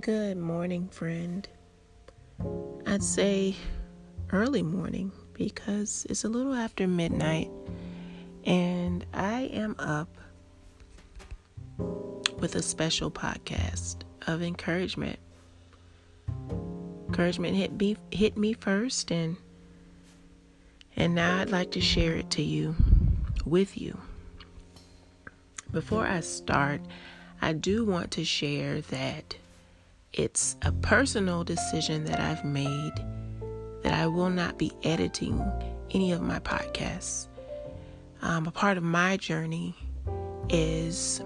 Good morning, friend. I'd say early morning because it's a little after midnight and I am up with a special podcast of encouragement. Encouragement hit me hit me first and and now I'd like to share it to you with you. Before I start, I do want to share that it's a personal decision that I've made that I will not be editing any of my podcasts. Um, a part of my journey is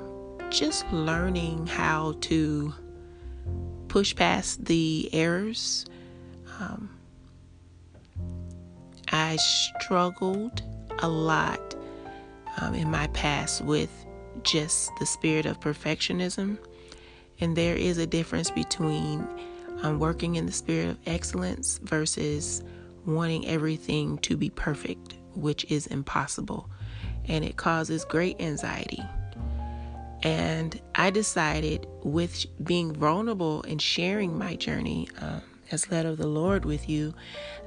just learning how to push past the errors. Um, I struggled a lot um, in my past with just the spirit of perfectionism. And there is a difference between um, working in the spirit of excellence versus wanting everything to be perfect, which is impossible. And it causes great anxiety. And I decided, with being vulnerable and sharing my journey um, as led of the Lord with you,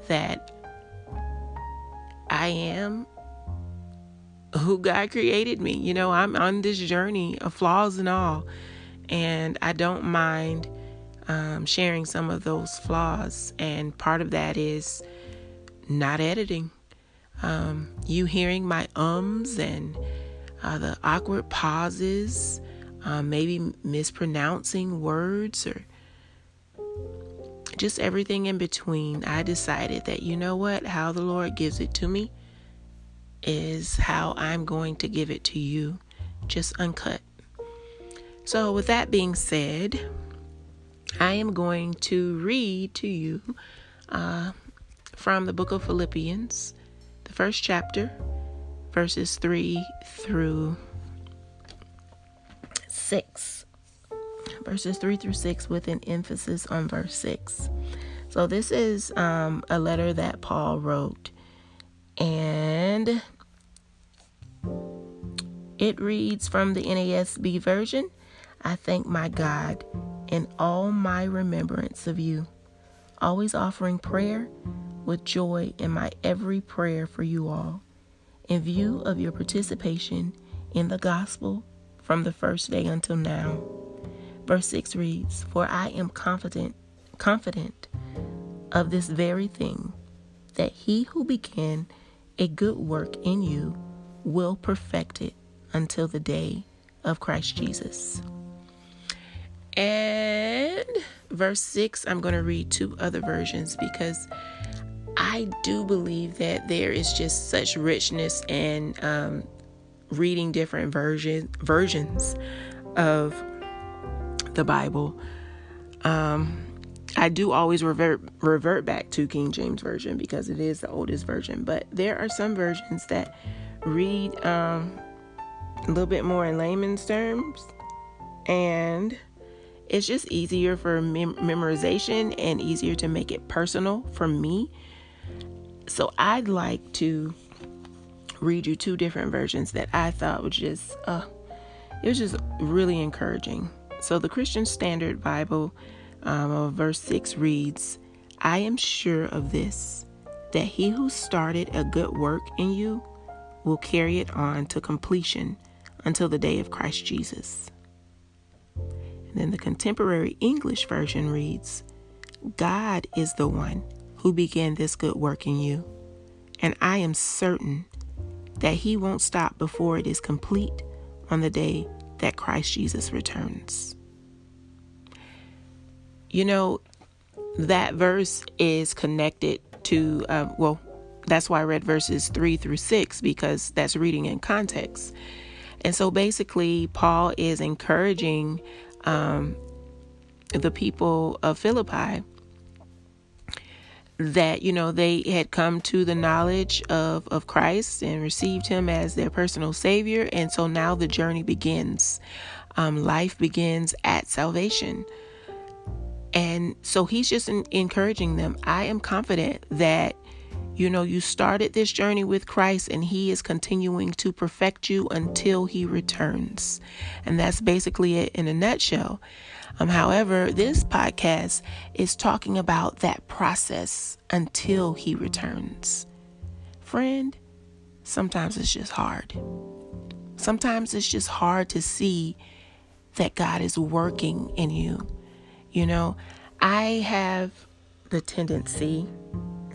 that I am who God created me. You know, I'm on this journey of flaws and all, and I don't mind um, sharing some of those flaws. And part of that is not editing. Um, you hearing my ums and uh, the awkward pauses, uh, maybe mispronouncing words or just everything in between. I decided that, you know what, how the Lord gives it to me is how I'm going to give it to you, just uncut. So, with that being said, I am going to read to you uh, from the book of Philippians, the first chapter, verses 3 through 6. Verses 3 through 6 with an emphasis on verse 6. So, this is um, a letter that Paul wrote, and it reads from the NASB version I thank my God in all my remembrance of you, always offering prayer with joy in my every prayer for you all, in view of your participation in the gospel from the first day until now. Verse 6 reads, For I am confident, confident of this very thing, that he who began a good work in you will perfect it until the day of Christ Jesus. And verse 6, I'm going to read two other versions because I do believe that there is just such richness in um, reading different version, versions of the Bible. Um, I do always revert revert back to King James version because it is the oldest version, but there are some versions that read um, a little bit more in layman's terms, and it's just easier for mem- memorization and easier to make it personal for me. So I'd like to read you two different versions that I thought was just uh it was just really encouraging. So the Christian Standard Bible um, of verse 6 reads, I am sure of this, that he who started a good work in you will carry it on to completion until the day of Christ Jesus. Then the contemporary English version reads, God is the one who began this good work in you, and I am certain that he won't stop before it is complete on the day that Christ Jesus returns. You know, that verse is connected to, uh, well, that's why I read verses 3 through 6 because that's reading in context. And so basically, Paul is encouraging um, the people of Philippi that you know they had come to the knowledge of of Christ and received him as their personal savior. And so now the journey begins. Um, life begins at salvation. And so he's just encouraging them. I am confident that You know, you started this journey with Christ and He is continuing to perfect you until He returns. And that's basically it in a nutshell. Um, however, this podcast is talking about that process until He returns. Friend, sometimes it's just hard. Sometimes it's just hard to see that God is working in you. You know, I have the tendency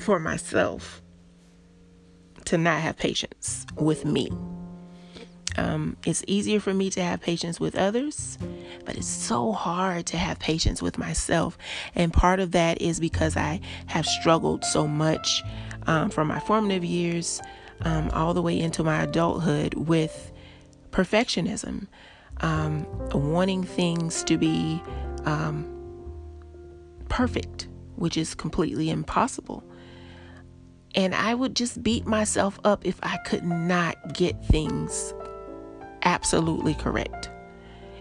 for myself to not have patience with me. Um, it's easier for me to have patience with others, but it's so hard to have patience with myself. And part of that is because I have struggled so much um, from my formative years um, all the way into my adulthood with perfectionism, um, wanting things to be um, perfect, which is completely impossible. And I would just beat myself up if I could not get things absolutely correct.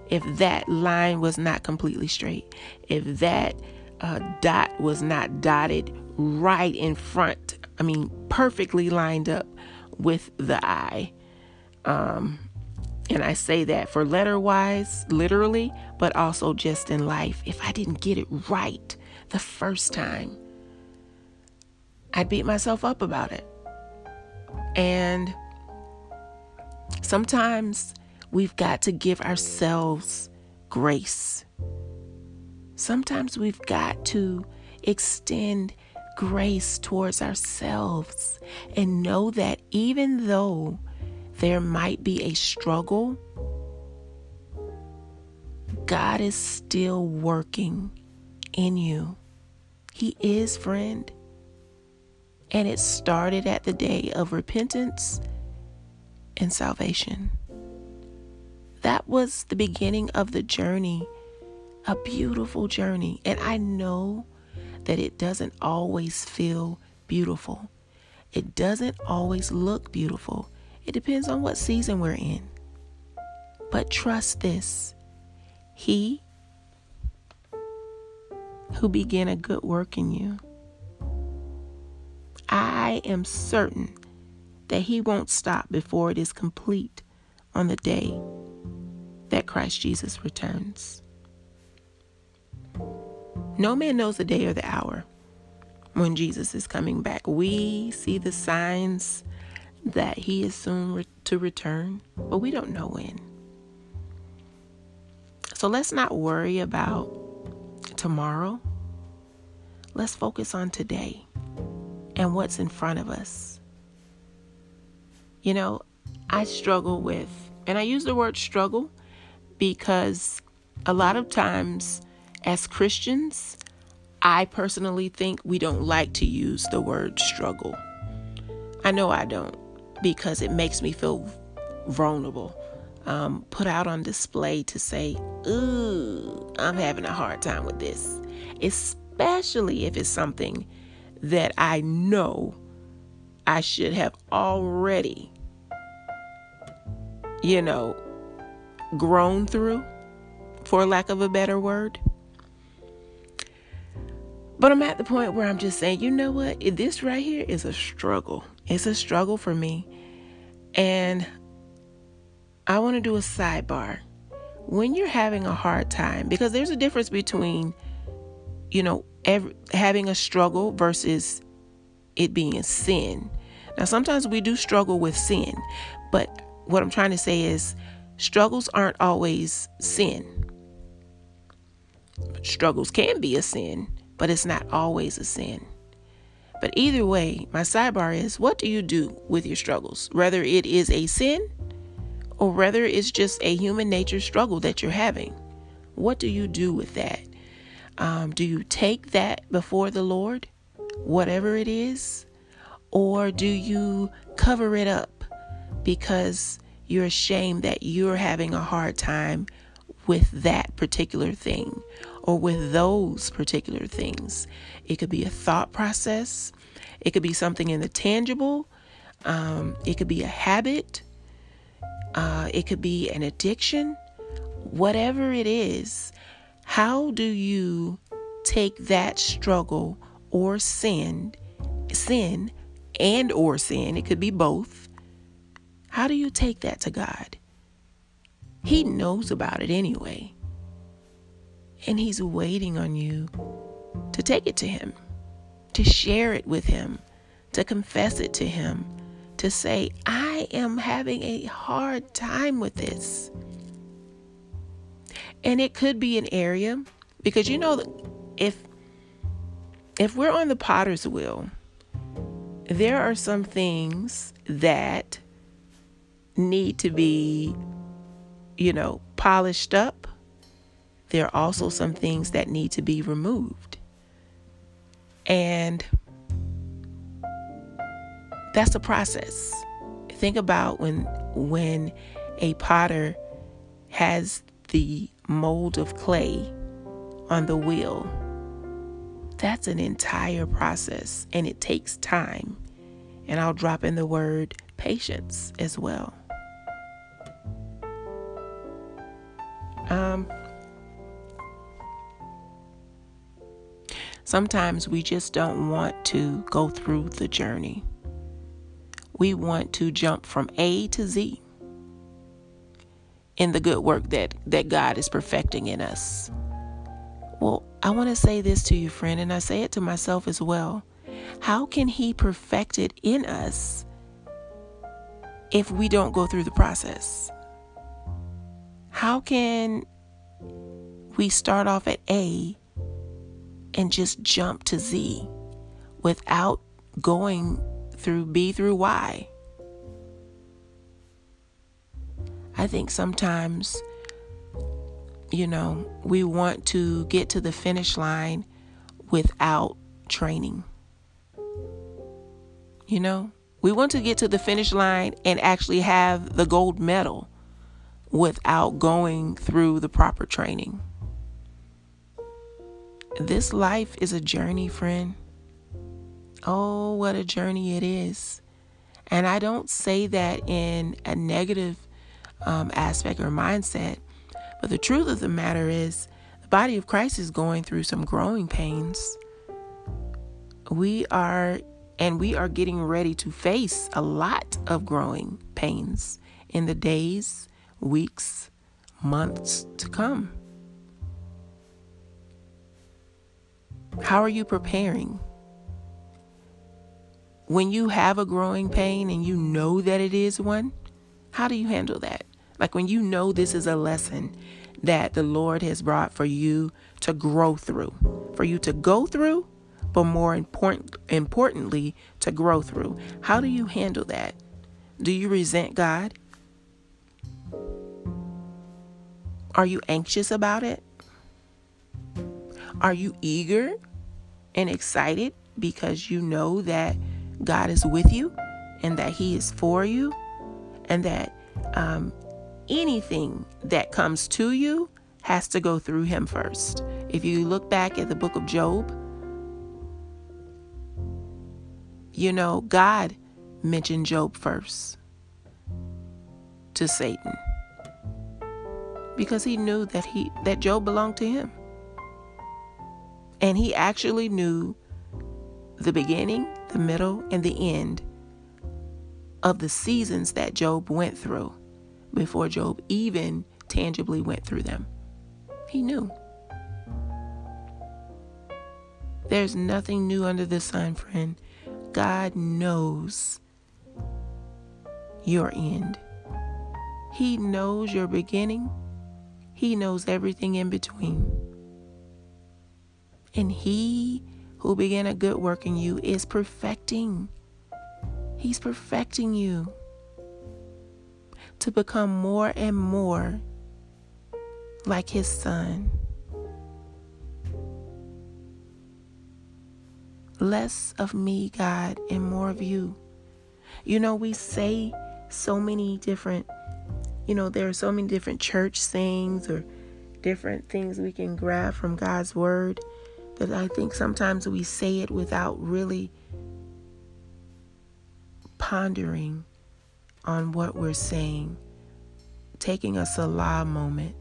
If that line was not completely straight, if that uh, dot was not dotted right in front, I mean, perfectly lined up with the eye. Um, and I say that for letter wise, literally, but also just in life. If I didn't get it right the first time, I'd beat myself up about it. And sometimes we've got to give ourselves grace. Sometimes we've got to extend grace towards ourselves and know that even though there might be a struggle, God is still working in you. He is, friend. And it started at the day of repentance and salvation. That was the beginning of the journey, a beautiful journey. And I know that it doesn't always feel beautiful, it doesn't always look beautiful. It depends on what season we're in. But trust this He who began a good work in you I am certain that He won't stop before it is complete on the day that Christ Jesus returns. No man knows the day or the hour when Jesus is coming back. We see the signs that He is soon re- to return, but we don't know when. So let's not worry about tomorrow. Let's focus on today and what's in front of us. You know, I struggle with, and I use the word struggle because a lot of times as Christians, I personally think we don't like to use the word struggle. I know I don't because it makes me feel vulnerable, um, put out on display to say, Ooh, I'm having a hard time with this, especially if it's something that I know I should have already, you know, grown through, for lack of a better word. But I'm at the point where I'm just saying, you know what? This right here is a struggle. It's a struggle for me. And I want to do a sidebar. When you're having a hard time, because there's a difference between, you know, every, having a struggle versus it being sin. Now, sometimes we do struggle with sin, but what I'm trying to say is struggles aren't always sin. Struggles can be a sin, but it's not always a sin. But either way, my sidebar is what do you do with your struggles? Whether it is a sin or whether it's just a human nature struggle that you're having. What do you do with that? Um, do you take that before the Lord, whatever it is? Or do you cover it up because you're ashamed that you're having a hard time with that particular thing or with those particular things? It could be a thought process, it could be something in the tangible, um, it could be a habit, uh, it could be an addiction. Whatever it is, how do you take that struggle or sin, sin and or sin. It could be both. How do you take that to God? He knows about it anyway. And he's waiting on you to take it to him, to share it with him, to confess it to him, to say, I am having a hard time with this. And it could be an area because you know if if we're on the potter's wheel, there are some things that need to be you know, polished up. There are also some things that need to be removed. And that's a process. Think about when when a potter has the mold of clay on the wheel. That's an entire process and it takes time. And I'll drop in the word patience as well. Um Sometimes we just don't want to go through the journey. We want to jump from A to Z in the good work that, that God is perfecting in us. Well, I want to say this to you, friend, and I say it to myself as well. How can He perfect it in us if we don't go through the process? How can we start off at A and just jump to Z without going through B through Y? I think sometimes, you know, we want to get to the finish line without training. You know, we want to get to the finish line and actually have the gold medal without going through the proper training. This life is a journey, friend. Oh, what a journey it is. And I don't say that in a negative um, aspect or mindset. But the truth of the matter is, the body of Christ is going through some growing pains. We are, and we are getting ready to face a lot of growing pains in the days, weeks, months to come. How are you preparing? When you have a growing pain and you know that it is one, how do you handle that? Like when you know this is a lesson that the Lord has brought for you to grow through, for you to go through, but more important, importantly, to grow through. How do you handle that? Do you resent God? Are you anxious about it? Are you eager and excited because you know that God is with you and that He is for you and that um, anything that comes to you has to go through him first. If you look back at the book of Job, you know, God mentioned Job first to Satan because he knew that he that Job belonged to him. And he actually knew the beginning, the middle, and the end of the seasons that Job went through before Job even tangibly went through them. He knew. There's nothing new under the sun, friend. God knows your end. He knows your beginning. He knows everything in between. And He who began a good work in you is perfecting. He's perfecting you to become more and more like his son. Less of me, God, and more of you. You know, we say so many different, you know, there are so many different church sayings or different things we can grab from God's word that I think sometimes we say it without really pondering on what we're saying, taking a Selah moment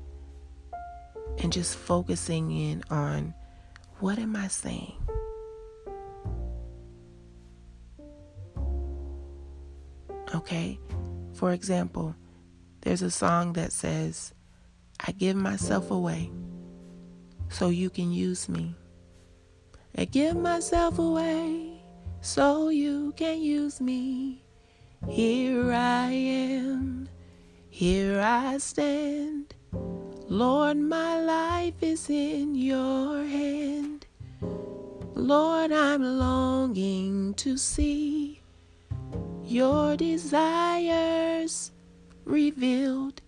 and just focusing in on what am I saying? Okay? For example, there's a song that says, I give myself away so you can use me. I give myself away so you can use me. Here I am, here I stand. Lord, my life is in your hand. Lord, I'm longing to see your desires revealed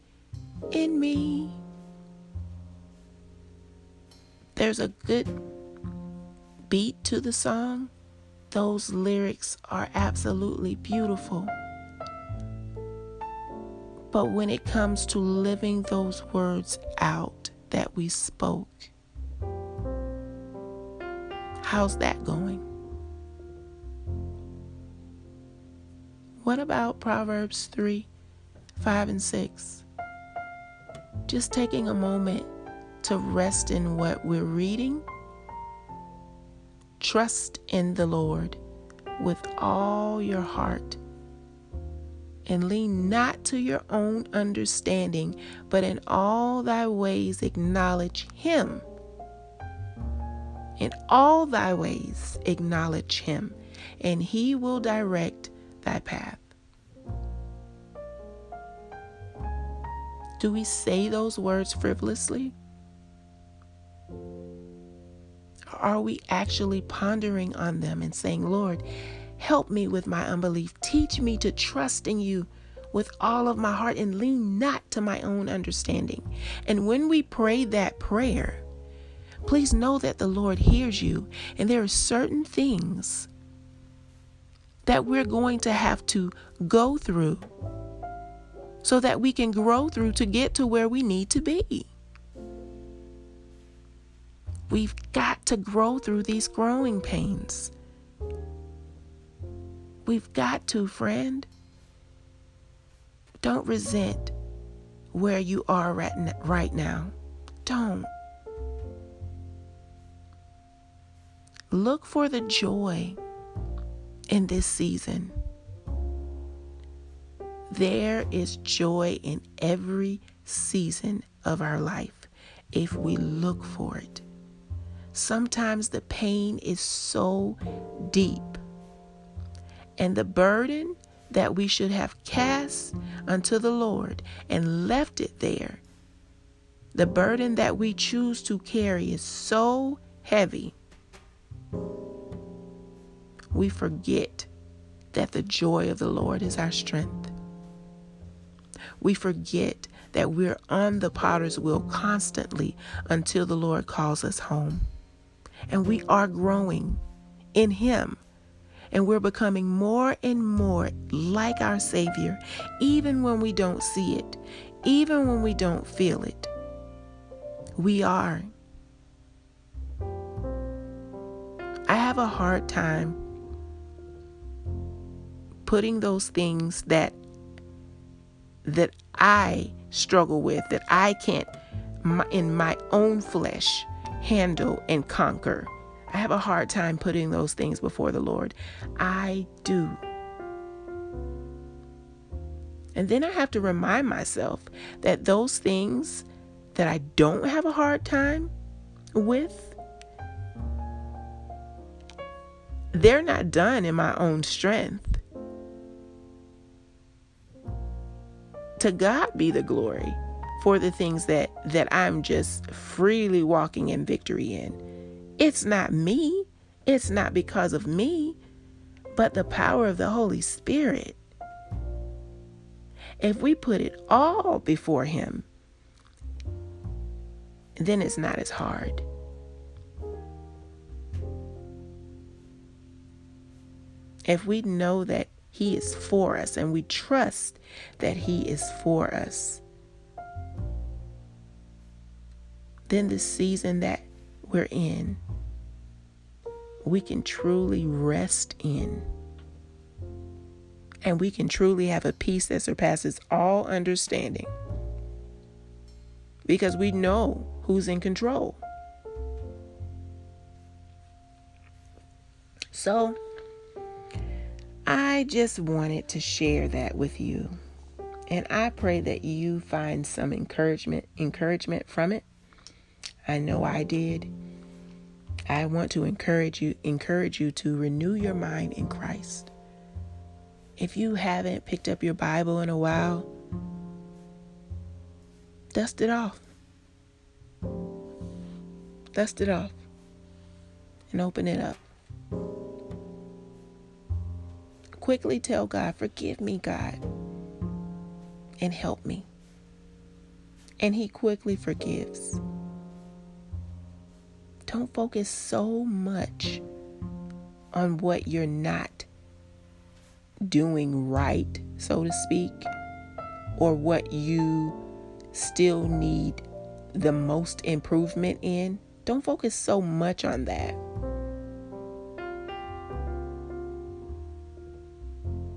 in me. There's a good beat to the song. Those lyrics are absolutely beautiful. But when it comes to living those words out that we spoke, how's that going? What about Proverbs 3 5 and 6? Just taking a moment to rest in what we're reading. Trust in the Lord with all your heart and lean not to your own understanding, but in all thy ways acknowledge him. In all thy ways acknowledge him, and he will direct thy path. Do we say those words frivolously? Are we actually pondering on them and saying, Lord, Help me with my unbelief. Teach me to trust in you with all of my heart and lean not to my own understanding. And when we pray that prayer, please know that the Lord hears you. And there are certain things that we're going to have to go through so that we can grow through to get to where we need to be. We've got to grow through these growing pains. We've got to, friend. Don't resent where you are right now. Don't. Look for the joy in this season. There is joy in every season of our life if we look for it. Sometimes the pain is so deep and the burden that we should have cast unto the Lord and left it there. The burden that we choose to carry is so heavy. We forget that the joy of the Lord is our strength. We forget that we're on the potter's wheel constantly until the Lord calls us home. And we are growing in Him and we're becoming more and more like our Savior, even when we don't see it, even when we don't feel it. We are. I have a hard time putting those things that that I struggle with that I can't in my own flesh handle and conquer I have a hard time putting those things before the Lord. I do. And then I have to remind myself that those things that I don't have a hard time with, they're not done in my own strength. To God be the glory for the things that that I'm just freely walking in victory in. It's not me, it's not because of me, but the power of the Holy Spirit. If we put it all before Him, then it's not as hard. If we know that He is for us and we trust that He is for us, then the season that we're in we can truly rest in. And we can truly have a peace that surpasses all understanding. Because we know who's in control. So, I just wanted to share that with you. And I pray that you find some encouragement encouragement from it. I know I did. I want to encourage you encourage you to renew your mind in Christ. If you haven't picked up your Bible in a while, dust it off. Dust it off and open it up. Quickly tell God, Forgive me, God, and help me. And He quickly forgives. Don't focus so much on what you're not doing right, so to speak, or what you still need the most improvement in. Don't focus so much on that.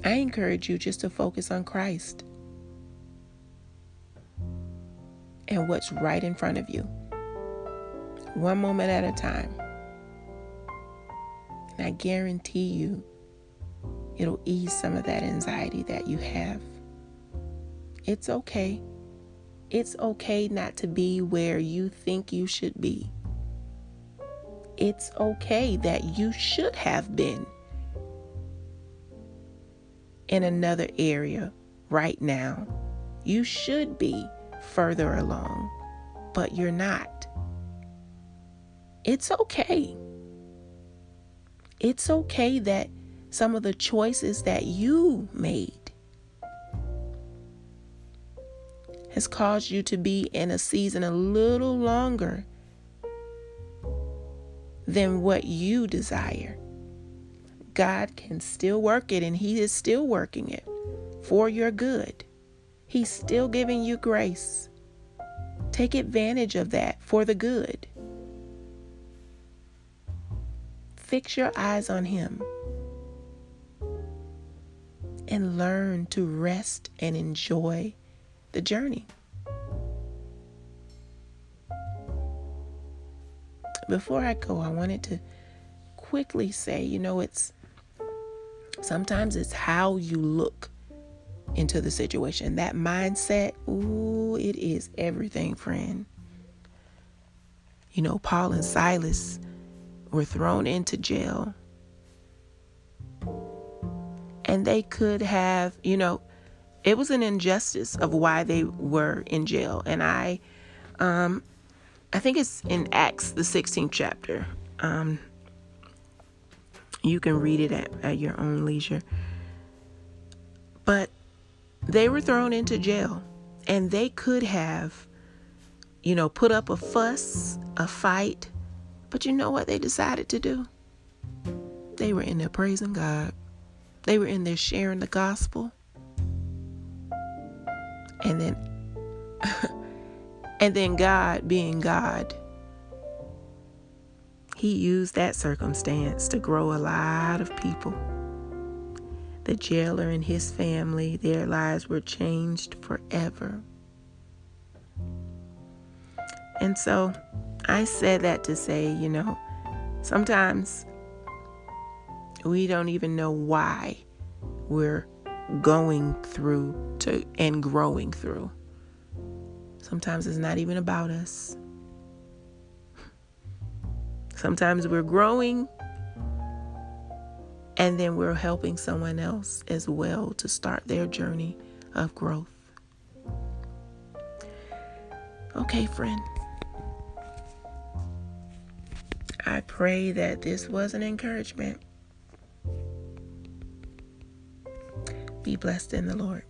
I encourage you just to focus on Christ and what's right in front of you, one moment at a time. And I guarantee you, it'll ease some of that anxiety that you have. It's okay. It's okay not to be where you think you should be. It's okay that you should have been in another area right now. You should be further along, but you're not. It's okay. It's okay that some of the choices that you made has caused you to be in a season a little longer than what you desire. God can still work it and He is still working it for your good. He's still giving you grace. Take advantage of that for the good. Fix your eyes on Him and learn to rest and enjoy the journey. Before I go, I wanted to quickly say, you know, it's sometimes it's how you look into the situation. That mindset, ooh, it is everything, friend. You know, Paul and Silas were thrown into jail. And they could have, you know, it was an injustice of why they were in jail. And I um I think it's in Acts the 16th chapter. Um you can read it at, at your own leisure. But they were thrown into jail and they could have you know put up a fuss, a fight, but you know what they decided to do? They were in there praising God. They were in there sharing the gospel. And then and then God being God, he used that circumstance to grow a lot of people. The jailer and his family, their lives were changed forever. And so I said that to say, you know, sometimes we don't even know why we're going through to and growing through. Sometimes it's not even about us. Sometimes we're growing and then we're helping someone else as well to start their journey of growth. Okay, friend. Pray that this was an encouragement. Be blessed in the Lord.